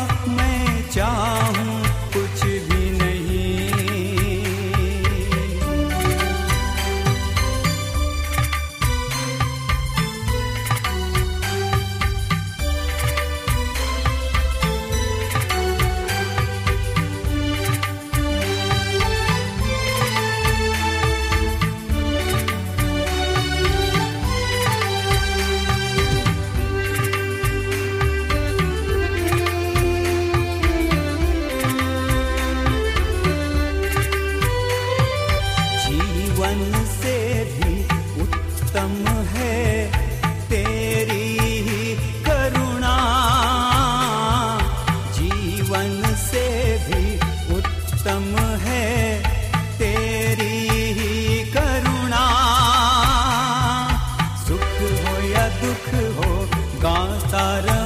love. तारा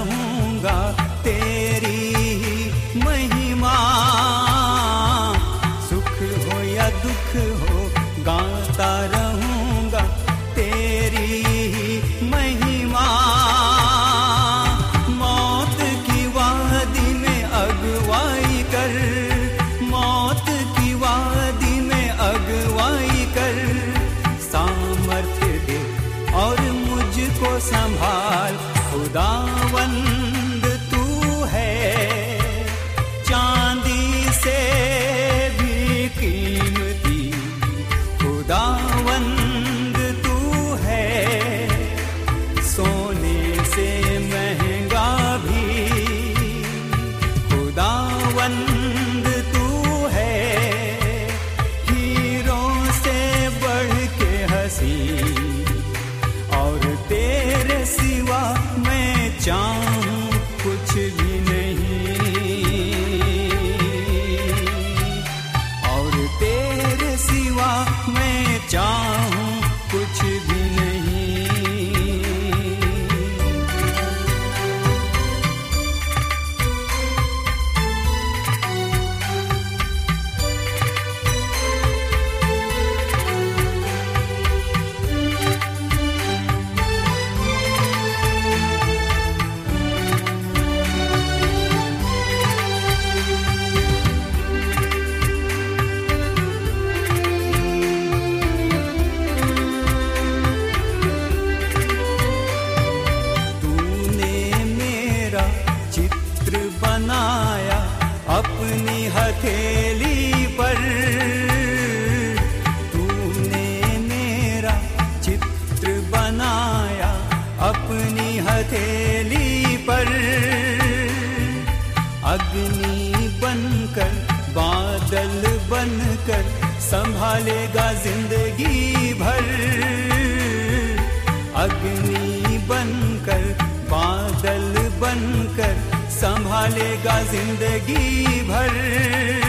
संभालेगा ज़िंदगी भर।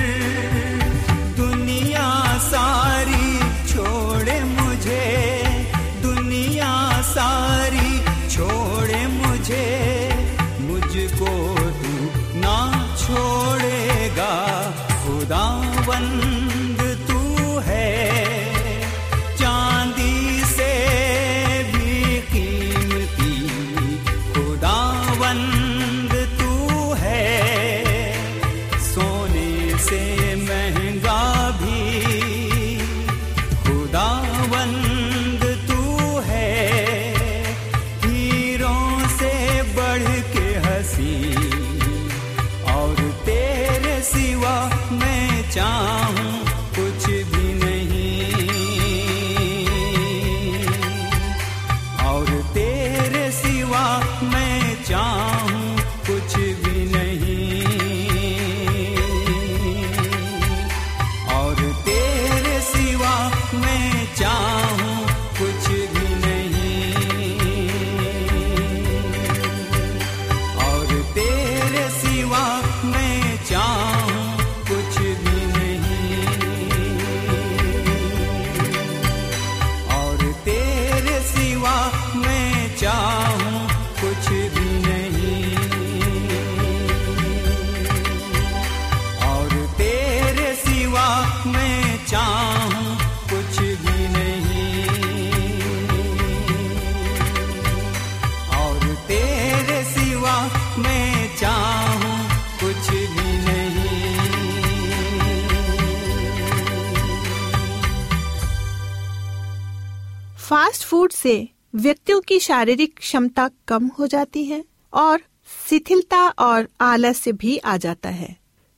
फ़ूड से व्यक्तियों की शारीरिक क्षमता कम हो जाती है और शिथिलता और आलस्य भी आ जाता है।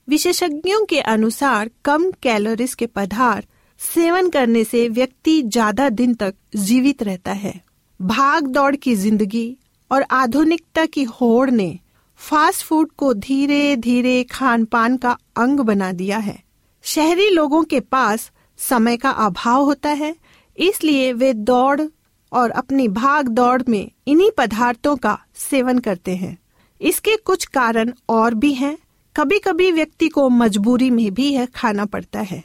विशेषज्ञों के अनुसार कम कैलोरीज के पदार्थ सेवन करने से व्यक्ति ज़्यादा दिन तक जीवित रहता है। भाग दौड़ की ज़िंदगी और आधुनिकता की होड़ ने फास्ट फ़ूड को धीरे धीरे खान पान का अंग बना दिया है। शहरी लोगों के पास समय का अभाव होता है, इसलिए वे दौड़ और अपनी भाग दौड़ में इन्हीं पदार्थों का सेवन करते हैं। इसके कुछ कारण और भी हैं। कभी कभी व्यक्ति को मजबूरी में भी यह खाना पड़ता है।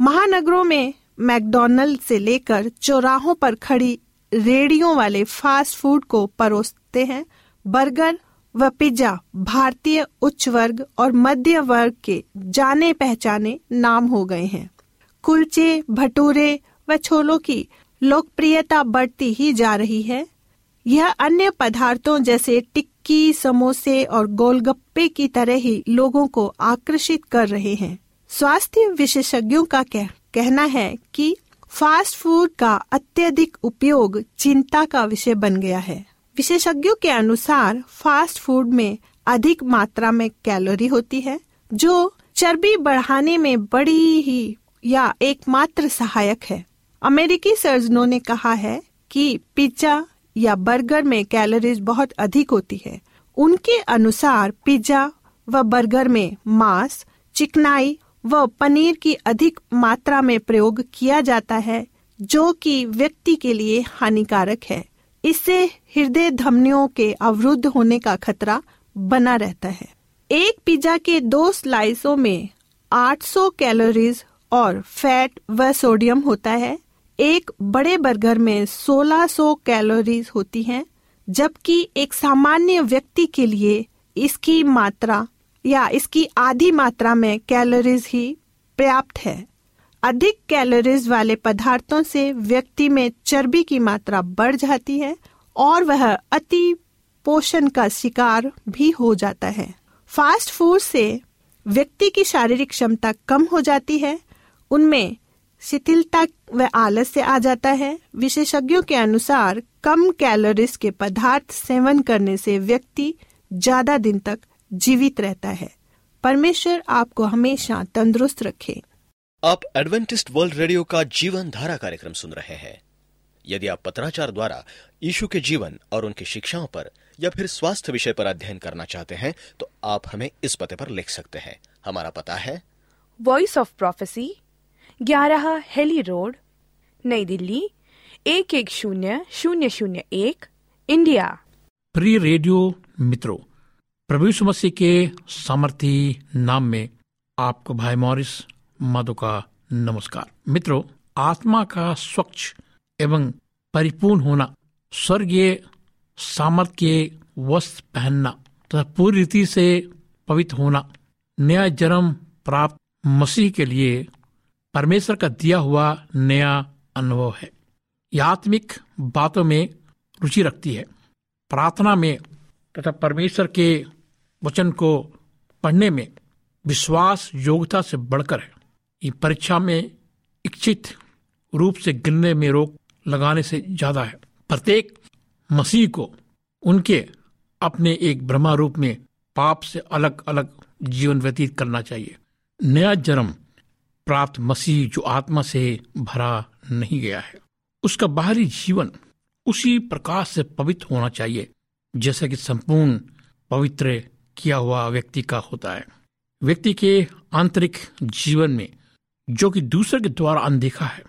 महानगरों में मैकडोनल्ड से लेकर चौराहों पर खड़ी रेडियो वाले फास्ट फ़ूड को परोसते हैं। बर्गर व पिज्जा भारतीय उच्च वर्ग और मध्य वर्ग के जाने पहचाने नाम हो गए हैं। कुलचे, भटूरे व छोलों की लोकप्रियता बढ़ती ही जा रही है। यह अन्य पदार्थों जैसे टिक्की समोसे और गोलगप्पे की तरह ही लोगों को आकर्षित कर रहे हैं। स्वास्थ्य विशेषज्ञों का कह, कहना है कि फास्ट फ़ूड का अत्यधिक उपयोग चिंता का विषय बन गया है। विशेषज्ञों के अनुसार फास्ट फ़ूड में अधिक मात्रा में कैलोरी होती है जो चर्बी बढ़ाने में बड़ी ही या एकमात्र सहायक है। अमेरिकी सर्जनों ने कहा है कि पिज्जा या बर्गर में कैलोरीज बहुत अधिक होती है। उनके अनुसार पिज्जा व बर्गर में मांस, चिकनाई व पनीर की अधिक मात्रा में प्रयोग किया जाता है, जो कि व्यक्ति के लिए हानिकारक है। इससे हृदय धमनियों के अवरुद्ध होने का खतरा बना रहता है। एक पिज्जा के दो स्लाइसों में 800 कैलोरीज और फैट व सोडियम होता है। एक बड़े बर्गर में 1600 कैलोरीज होती हैं, जबकि एक सामान्य व्यक्ति के लिए इसकी मात्रा या इसकी आधी मात्रा में कैलोरीज ही पर्याप्त है। अधिक कैलोरीज वाले पदार्थों से व्यक्ति में चर्बी की मात्रा बढ़ जाती है और वह अति पोषण का शिकार भी हो जाता है। फास्ट फ़ूड से व्यक्ति की शारीरिक क्षमता कम हो जाती है। उनमें शिथिलता व आलस्य आ जाता है। विशेषज्ञों के अनुसार कम कैलोरीज के पदार्थ सेवन करने से व्यक्ति ज़्यादा दिन तक जीवित रहता है। परमेश्वर आपको हमेशा तंदुरुस्त रखे। आप एडवेंटिस्ट वर्ल्ड रेडियो का जीवन धारा कार्यक्रम सुन रहे हैं। यदि आप पत्राचार द्वारा यीशु के जीवन और उनकी शिक्षाओं पर या फिर स्वास्थ्य विषय पर अध्ययन करना चाहते हैं तो आप हमें इस पते पर लिख सकते हैं। हमारा पता है वॉइस ऑफ़ प्रोफेसी ग्यारह हेली रोड, नई दिल्ली, एक एक शून्य शून्य शून्य एक, इंडिया। प्रिय रेडियो मित्रों, प्रभु मसीह के सामर्थी नाम में आपको भाई मॉरिस माधो का नमस्कार। मित्रों, आत्मा का स्वच्छ एवं परिपूर्ण होना, स्वर्गीय सामर्थ के वस्त्र पहनना तथा पूरी रीति से पवित्र होना नया जन्म प्राप्त मसीह के लिए परमेश्वर का दिया हुआ नया अनुभव है। यह आत्मिक बातों में रुचि रखती है। प्रार्थना में तथा परमेश्वर के वचन को पढ़ने में विश्वास योग्यता से बढ़कर है। ये परीक्षा में इच्छित रूप से गिनने में रोक लगाने से ज़्यादा है। प्रत्येक मसीह को उनके अपने एक ब्रह्मा रूप में पाप से अलग अलग जीवन व्यतीत करना चाहिए। नया जन्म प्राप्त मसीह जो आत्मा से भरा नहीं गया है। उसका बाहरी जीवन उसी प्रकार से पवित्र होना चाहिए, जैसा कि संपूर्ण पवित्र किया हुआ व्यक्ति का होता है। व्यक्ति के आंतरिक जीवन में, जो कि दूसरे के द्वारा अनदेखा है,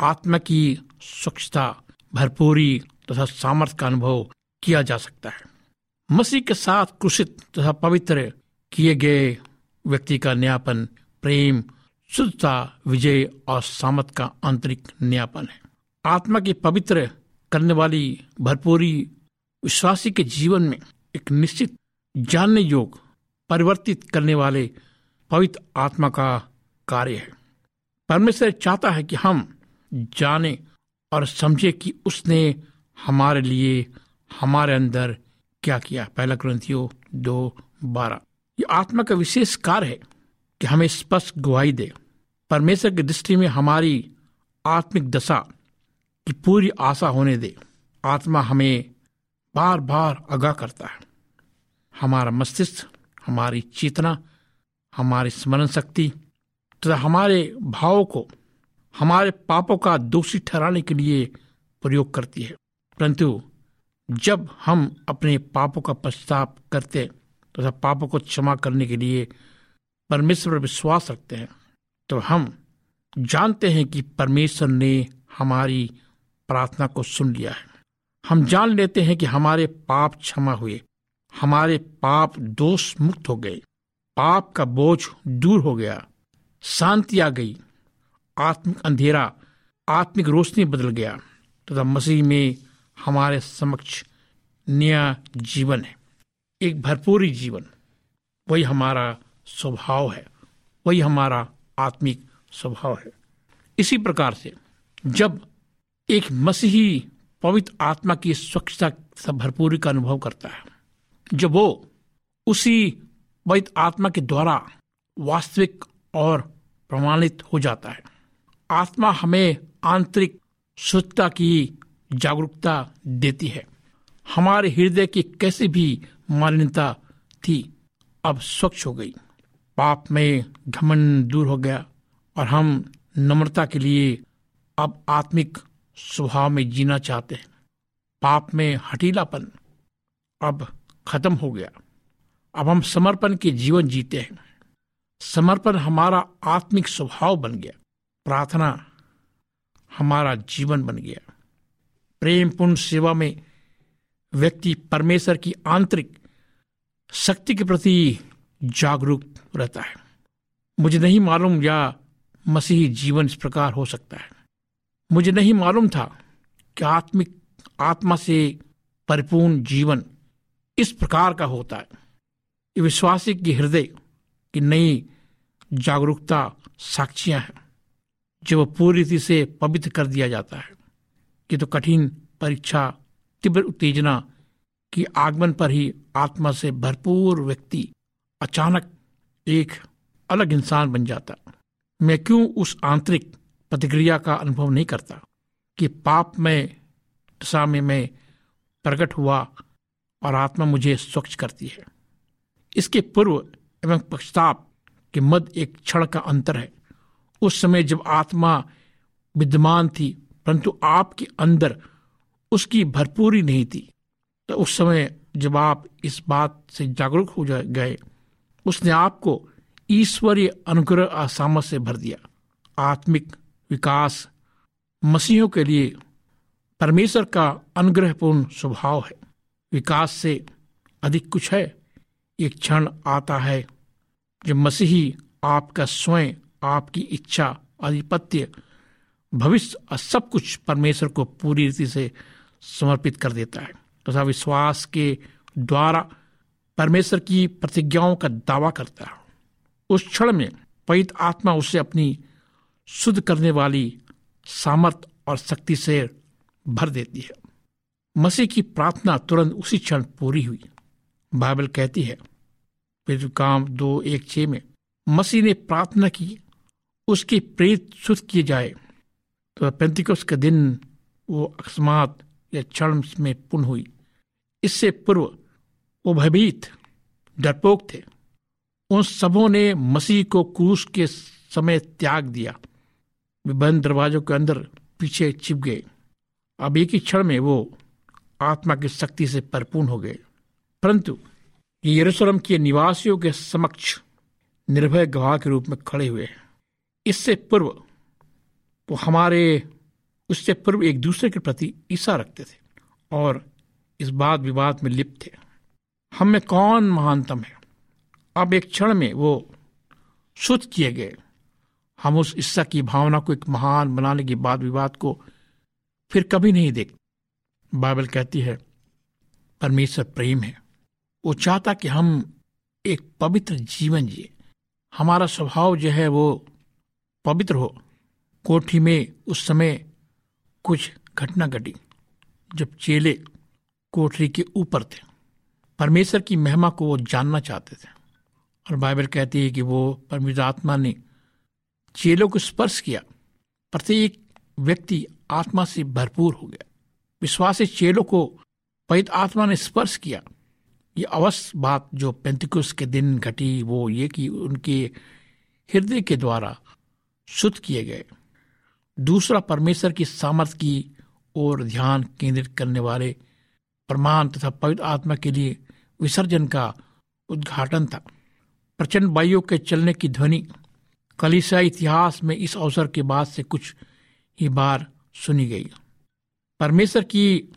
आत्मा की स्वच्छता, भरपूरी तथा सामर्थ्य का अनुभव किया जा सकता है। मसीह के साथ कुशित तथा पवित्र किए गए व्यक्ति का न्यापन, प्रेम शुद्धता विजय और सामत का आंतरिक न्यापन है। आत्मा की पवित्र करने वाली भरपूरी विश्वासी के जीवन में एक निश्चित जानने योग परिवर्तित करने वाले पवित्र आत्मा का कार्य है। परमेश्वर चाहता है कि हम जाने और समझे कि उसने हमारे लिए, हमारे अंदर क्या किया। पहला ग्रंथियो दो बारह। ये आत्मा का विशेष कार्य है कि हमें स्पष्ट गवाही दे। परमेश्वर की दृष्टि में हमारी आत्मिक दशा की पूरी आशा होने दे। आत्मा हमें बार बार आगाह करता है। हमारा मस्तिष्क, हमारी चेतना, हमारी स्मरण शक्ति तथा हमारे भावों को, हमारे पापों का दोषी ठहराने के लिए प्रयोग करती है। परंतु जब हम अपने पापों का पश्चाताप करते तथा पापों को क्षमा करने के लिए परमेश्वर पर विश्वास रखते हैं तो हम जानते हैं कि परमेश्वर ने हमारी प्रार्थना को सुन लिया है। हम जान लेते हैं कि हमारे पाप क्षमा हुए, हमारे पाप दोष मुक्त हो गए, पाप का बोझ दूर हो गया, शांति आ गई, आत्मिक अंधेरा, आत्मिक रोशनी बदल गया, तथा तो मसीह में हमारे समक्ष नया जीवन है, एक भरपूरी जीवन। वही हमारा स्वभाव है, वही हमारा आत्मिक स्वभाव है। इसी प्रकार से जब एक मसीही पवित्र आत्मा की स्वच्छता तथा भरपूरी का अनुभव करता है, जब वो उसी पवित्र आत्मा के द्वारा वास्तविक और प्रमाणित हो जाता है, आत्मा हमें आंतरिक शुद्धता की जागरूकता देती है। हमारे हृदय की कैसी भी मान्यता थी, अब स्वच्छ हो गई। पाप में घमन दूर हो गया और हम नम्रता के लिए अब आत्मिक स्वभाव में जीना चाहते हैं। पाप में हटीलापन अब खत्म हो गया। अब हम समर्पण के जीवन जीते हैं। समर्पण हमारा आत्मिक स्वभाव बन गया। प्रार्थना हमारा जीवन बन गया। प्रेम प्रेमपूर्ण सेवा में व्यक्ति परमेश्वर की आंतरिक शक्ति के प्रति जागरूक रहता है। मुझे नहीं मालूम या मसीही जीवन इस प्रकार हो सकता है। मुझे नहीं मालूम था कि आत्मिक, आत्मा से परिपूर्ण जीवन इस प्रकार का होता है। विश्वासी की हृदय की नई जागरूकता साक्षियाँ हैं, जो पूरी रीति से पवित्र कर दिया जाता है। कि तो कठिन परीक्षा, तीव्र उत्तेजना की आगमन पर ही आत्मा से भरपूर व्यक्ति अचानक एक अलग इंसान बन जाता। मैं क्यों उस आंतरिक प्रतिक्रिया का अनुभव नहीं करता कि पाप में, दशा में मैं प्रकट हुआ और आत्मा मुझे स्वच्छ करती है? इसके पूर्व एवं पश्चाताप के मध्य एक क्षण का अंतर है। उस समय जब आत्मा विद्यमान थी, परंतु आपके अंदर उसकी भरपूरी नहीं थी तो उस समय जब आप इस बात से जागरूक हो गए उसने आपको ईश्वरीय अनुग्रह आसाम से भर दिया। आत्मिक विकास मसीहों के लिए परमेश्वर का अनुग्रहपूर्ण स्वभाव है। विकास से अधिक कुछ है। एक क्षण आता है जब मसीही आपका स्वयं आपकी इच्छा, आधिपत्य, भविष्य और सब कुछ परमेश्वर को पूरी रीति से समर्पित कर देता है। तथा तो विश्वास के द्वारा परमेश्वर की प्रतिज्ञाओं का दावा करता है। उस क्षण में पवित्र आत्मा उसे अपनी शुद्ध करने वाली सामर्थ और शक्ति से भर देती है। मसीह की प्रार्थना तुरंत उसी क्षण पूरी हुई। बाइबल कहती है काम दो एक छे में, मसीह ने प्रार्थना की, उसकी प्रेत शुद्ध किए जाए। तो पेंतिकोस के दिन वो अकस्मात या क्षण में पूर्ण हुई। इससे पूर्व वो भयभीत, डरपोक थे। उन सबों ने मसीह को क्रूस के समय त्याग दिया। वे बंद दरवाजों के अंदर पीछे छिप गए। अब एक ही क्षण में वो आत्मा की शक्ति से परिपूर्ण हो गए। परंतु ये यरूशलेम के निवासियों के समक्ष निर्भय गवाह के रूप में खड़े हुए हैं। इससे पूर्व वो हमारे, उससे पूर्व एक दूसरे के प्रति ईसा रखते थे और इस बात विवाद में लिप्त थे। हम में कौन महानतम है? अब एक क्षण में वो शुद्ध किए गए। हम उस ईसा की भावना को एक महान बनाने की बात विवाद को फिर कभी नहीं देख बाइबल कहती है, परमेश्वर प्रेम है। वो चाहता कि हम एक पवित्र जीवन जिए। हमारा स्वभाव जो है वो पवित्र हो। कोठी में उस समय कुछ घटना घटी, जब चेले कोठरी के ऊपर थे। परमेश्वर की महिमा को वो जानना चाहते थे। और बाइबल कहती है कि वो परमेश्वर आत्मा ने चेलों को स्पर्श किया। प्रत्येक व्यक्ति आत्मा से भरपूर हो गया। विश्वासी चेलों को पवित्र आत्मा ने स्पर्श किया। ये अवश्य बात जो पेंतिकुस के दिन घटी, वो ये कि उनके हृदय के द्वारा शुद्ध किए गए। दूसरा परमेश्वर की सामर्थ्य की ओर ध्यान केंद्रित करने वाले प्रमाण तथा पवित्र आत्मा के लिए विसर्जन का उद्घाटन था। प्रचंड वायु के चलने की ध्वनि कलिसा इतिहास में इस अवसर के बाद से कुछ ही बार सुनी गई। परमेश्वर की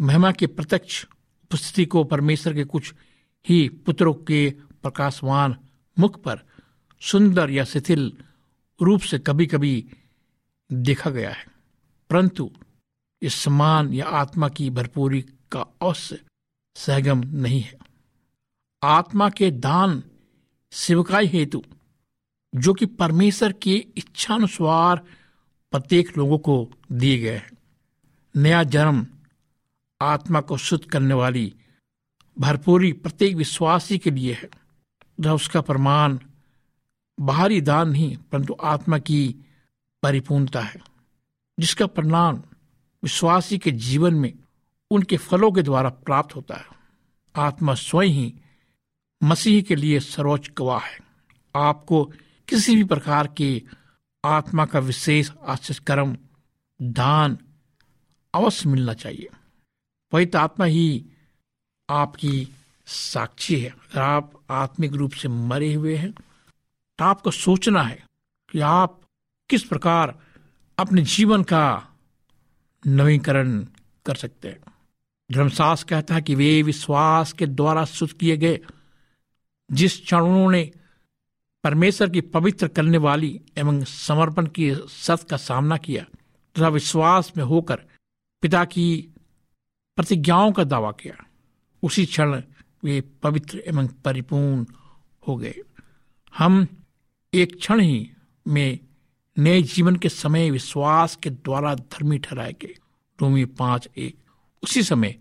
महिमा के प्रत्यक्ष उपस्थिति को परमेश्वर के कुछ ही पुत्रों के प्रकाशवान मुख पर सुंदर या शिथिल रूप से कभी कभी देखा गया है। परंतु इस समान या आत्मा की भरपूरी का अवश्य सहगम नहीं है। आत्मा के दान सेवकाई हेतु, जो कि परमेश्वर की इच्छानुसार प्रत्येक लोगों को दिए गए हैं। नया जन्म आत्मा को शुद्ध करने वाली भरपूरी प्रत्येक विश्वासी के लिए है। जब उसका प्रमाण बाहरी दान नहीं, परंतु आत्मा की परिपूर्णता है, जिसका परिणाम विश्वासी के जीवन में उनके फलों के द्वारा प्राप्त होता है। आत्मा स्वयं ही मसीह के लिए सर्वोच्च गवाह है। आपको किसी भी प्रकार के आत्मा का विशेष आश्चर्य कर्म, दान अवश्य मिलना चाहिए। पवित्र आत्मा ही आपकी साक्षी है। अगर आप आत्मिक रूप से मरे हुए हैं तो आपको सोचना है कि आप किस प्रकार अपने जीवन का नवीकरण कर सकते हैं। धर्मशास्त्र कहता है कि वे विश्वास के द्वारा शुद्ध किए गए, जिस क्षण उन्होंने परमेश्वर की पवित्र करने वाली एवं समर्पण की सत्य का सामना किया, तथा विश्वास में होकर पिता की प्रतिज्ञाओं का दावा किया, उसी क्षण वे पवित्र एवं परिपूर्ण हो गए। हम एक क्षण ही में नए जीवन के समय विश्वास के द्वारा धर्मी ठहराए गए। रोमी पाँच एक। उसी समय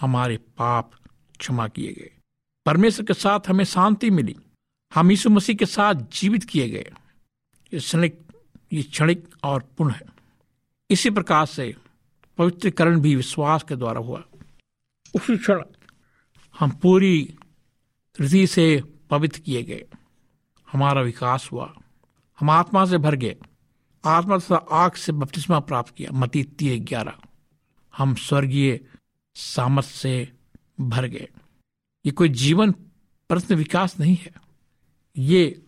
हमारे पाप क्षमा किए गए। परमेश्वर के साथ हमें शांति मिली। हम यीशु मसीह के साथ जीवित किए गए। ये क्षणिक ये क्षणिक और पुण्य है। इसी प्रकार से पवित्रीकरण भी विश्वास के द्वारा हुआ। उसी क्षण हम पूरी रीति से पवित्र किए गए। हमारा विकास हुआ। हम आत्मा से भर गए। आत्मा तथा आग से बपतिस्मा प्राप्त किया। मती ग्यारह। हम स्वर्गीय सामर्थ से भर गए। ये कोई जीवन प्रश्न विकास नहीं है। ये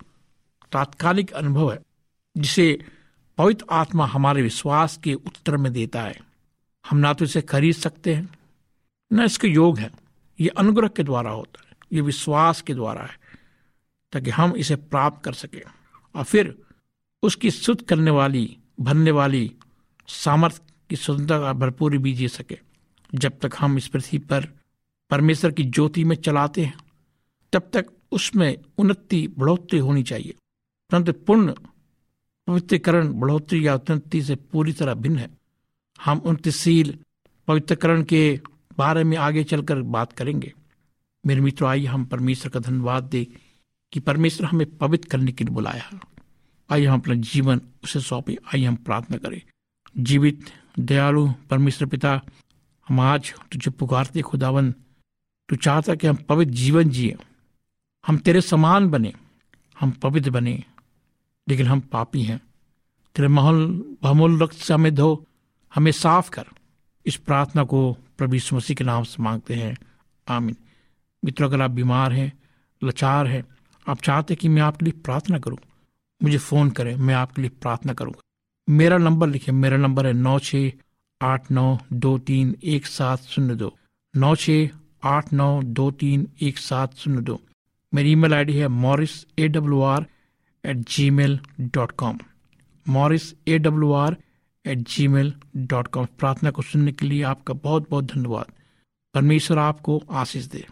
तात्कालिक अनुभव है, जिसे पवित्र आत्मा हमारे विश्वास के उत्तर में देता है। हम ना तो इसे खरीद सकते हैं, न इसके योग है। ये अनुग्रह के द्वारा होता है, ये विश्वास के द्वारा है, ताकि हम इसे प्राप्त कर सके। और फिर उसकी शुद्ध करने वाली भरने वाली सामर्थ्य की स्वतंत्रता भरपूरी भी जी सके। जब तक हम इस पृथ्वी पर परमेश्वर की ज्योति में चलाते हैं, तब तक उसमें उन्नति बढ़ोतरी होनी चाहिए। परंतु पूर्ण पवित्रकरण बढ़ोतरी या उन्नति से पूरी तरह भिन्न है। हम उन्नतिशील पवित्रकरण के बारे में आगे चलकर बात करेंगे। मेरे मित्रों, आइए हम परमेश्वर का धन्यवाद दे कि परमेश्वर हमें पवित्र करने के लिए बुलाया आइए हम अपना जीवन उसे सौंपे। आइए हम प्रार्थना करें। जीवित दयालु परमेश्वर पिता, हम आज तुझे पुकारते खुदावन। तू चाहता कि हम पवित्र जीवन जिए। हम तेरे समान बने, हम पवित्र बने, लेकिन हम पापी हैं। तेरे महल, बहुमूल रक्त से हमें धो, हमें साफ़ कर। इस प्रार्थना को प्रभु मसीह के नाम से मांगते हैं। आमीन। मित्रों, अगर आप बीमार हैं, लाचार हैं, आप चाहते कि मैं आपके लिए प्रार्थना करूँ, मुझे फ़ोन करें, मैं आपके लिए प्रार्थना करूँगा। मेरा नंबर लिखे। मेरा नंबर है नौ छ आठ नौ दो तीन एक सात शून्य दो। नौ छ आठ नौ दो तीन एक सात शून्य दो। मेरी ईमेल आईडी है Morris A W R at Gmail dot com Morris A W R at Gmail dot com प्रार्थना को सुनने के लिए आपका बहुत बहुत धन्यवाद। परमेश्वर आपको आशीष दे।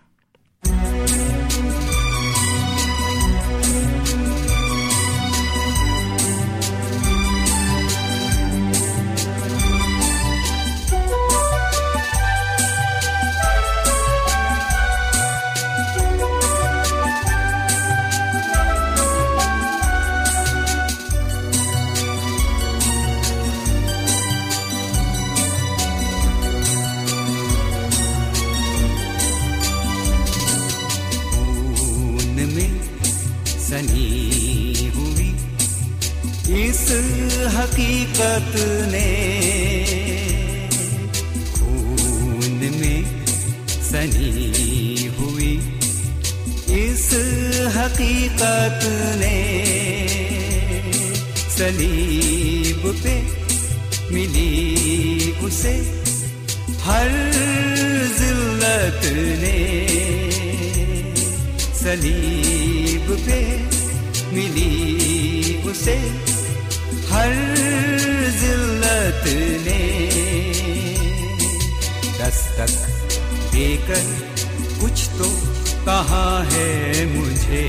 मिली उसे हर जिल्लत ने दस्तक देकर कुछ तो कहा है मुझे।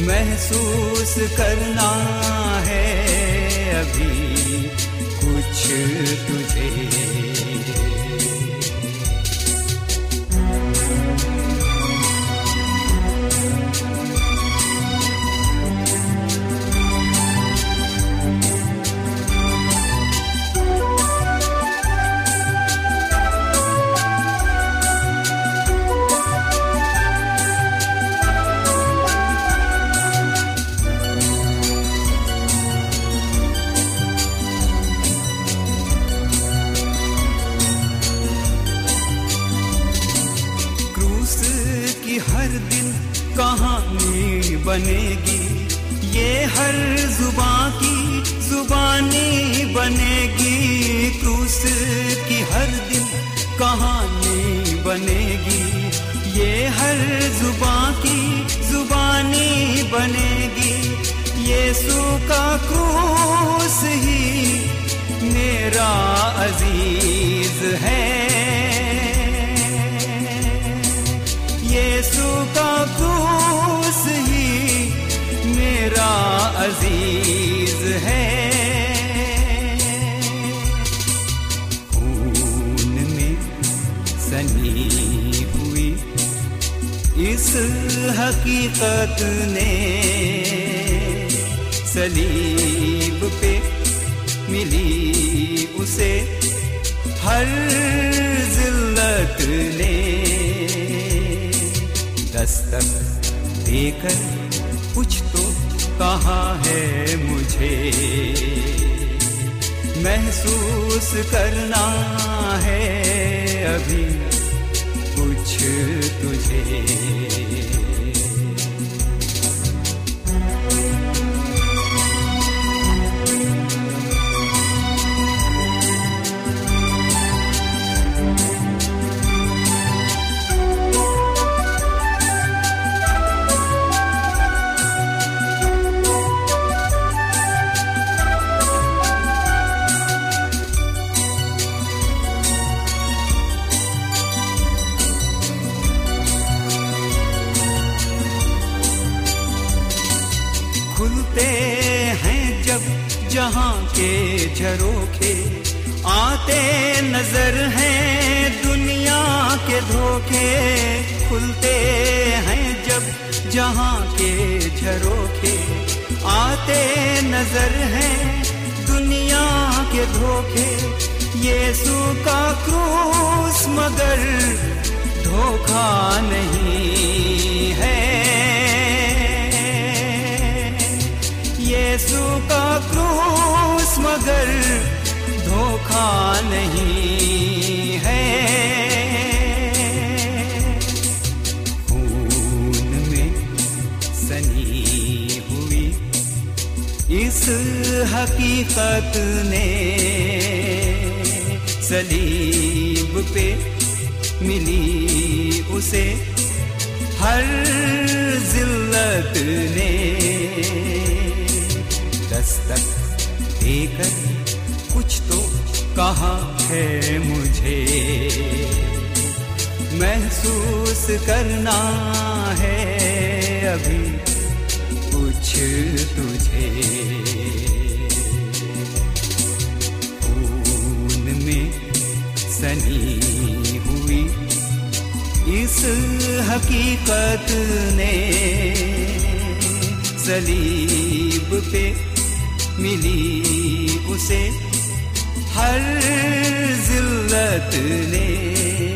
महसूस करना है अभी कुछ तुझे। हर दिन कहानी बनेगी। ये हर जुबां की जुबानी बनेगी। क्रूस की हर दिन कहानी बनेगी। ये हर जुबां की जुबानी बनेगी। ये का क्रूस ही मेरा अज़ीज़ है। यीशु का क्रूस ही मेरा अज़ीज़ है। खून में सनी हुई इस हकीकत ने सलीब देकर कुछ तो कहा है मुझे। महसूस करना है अभी कुछ तुझे। झरोखे आते नज़र हैं दुनिया के धोखे, खुलते हैं जब जहाँ के झरोखे। आते नज़र हैं दुनिया के धोखे, यीशु का क्रूस मगर धोखा नहीं है। यीशु का क्रूस मगर धोखा नहीं है। खून में सनी हुई इस हकीकत ने सलीब पे मिली उसे, हर जिल्लत ने। दस्तक देकर कुछ तो कहा है मुझे। महसूस करना है अभी कुछ तुझे। खून में सनी हुई इस हकीकत ने सलीब पे मिली उसे हर जिल्लत ने।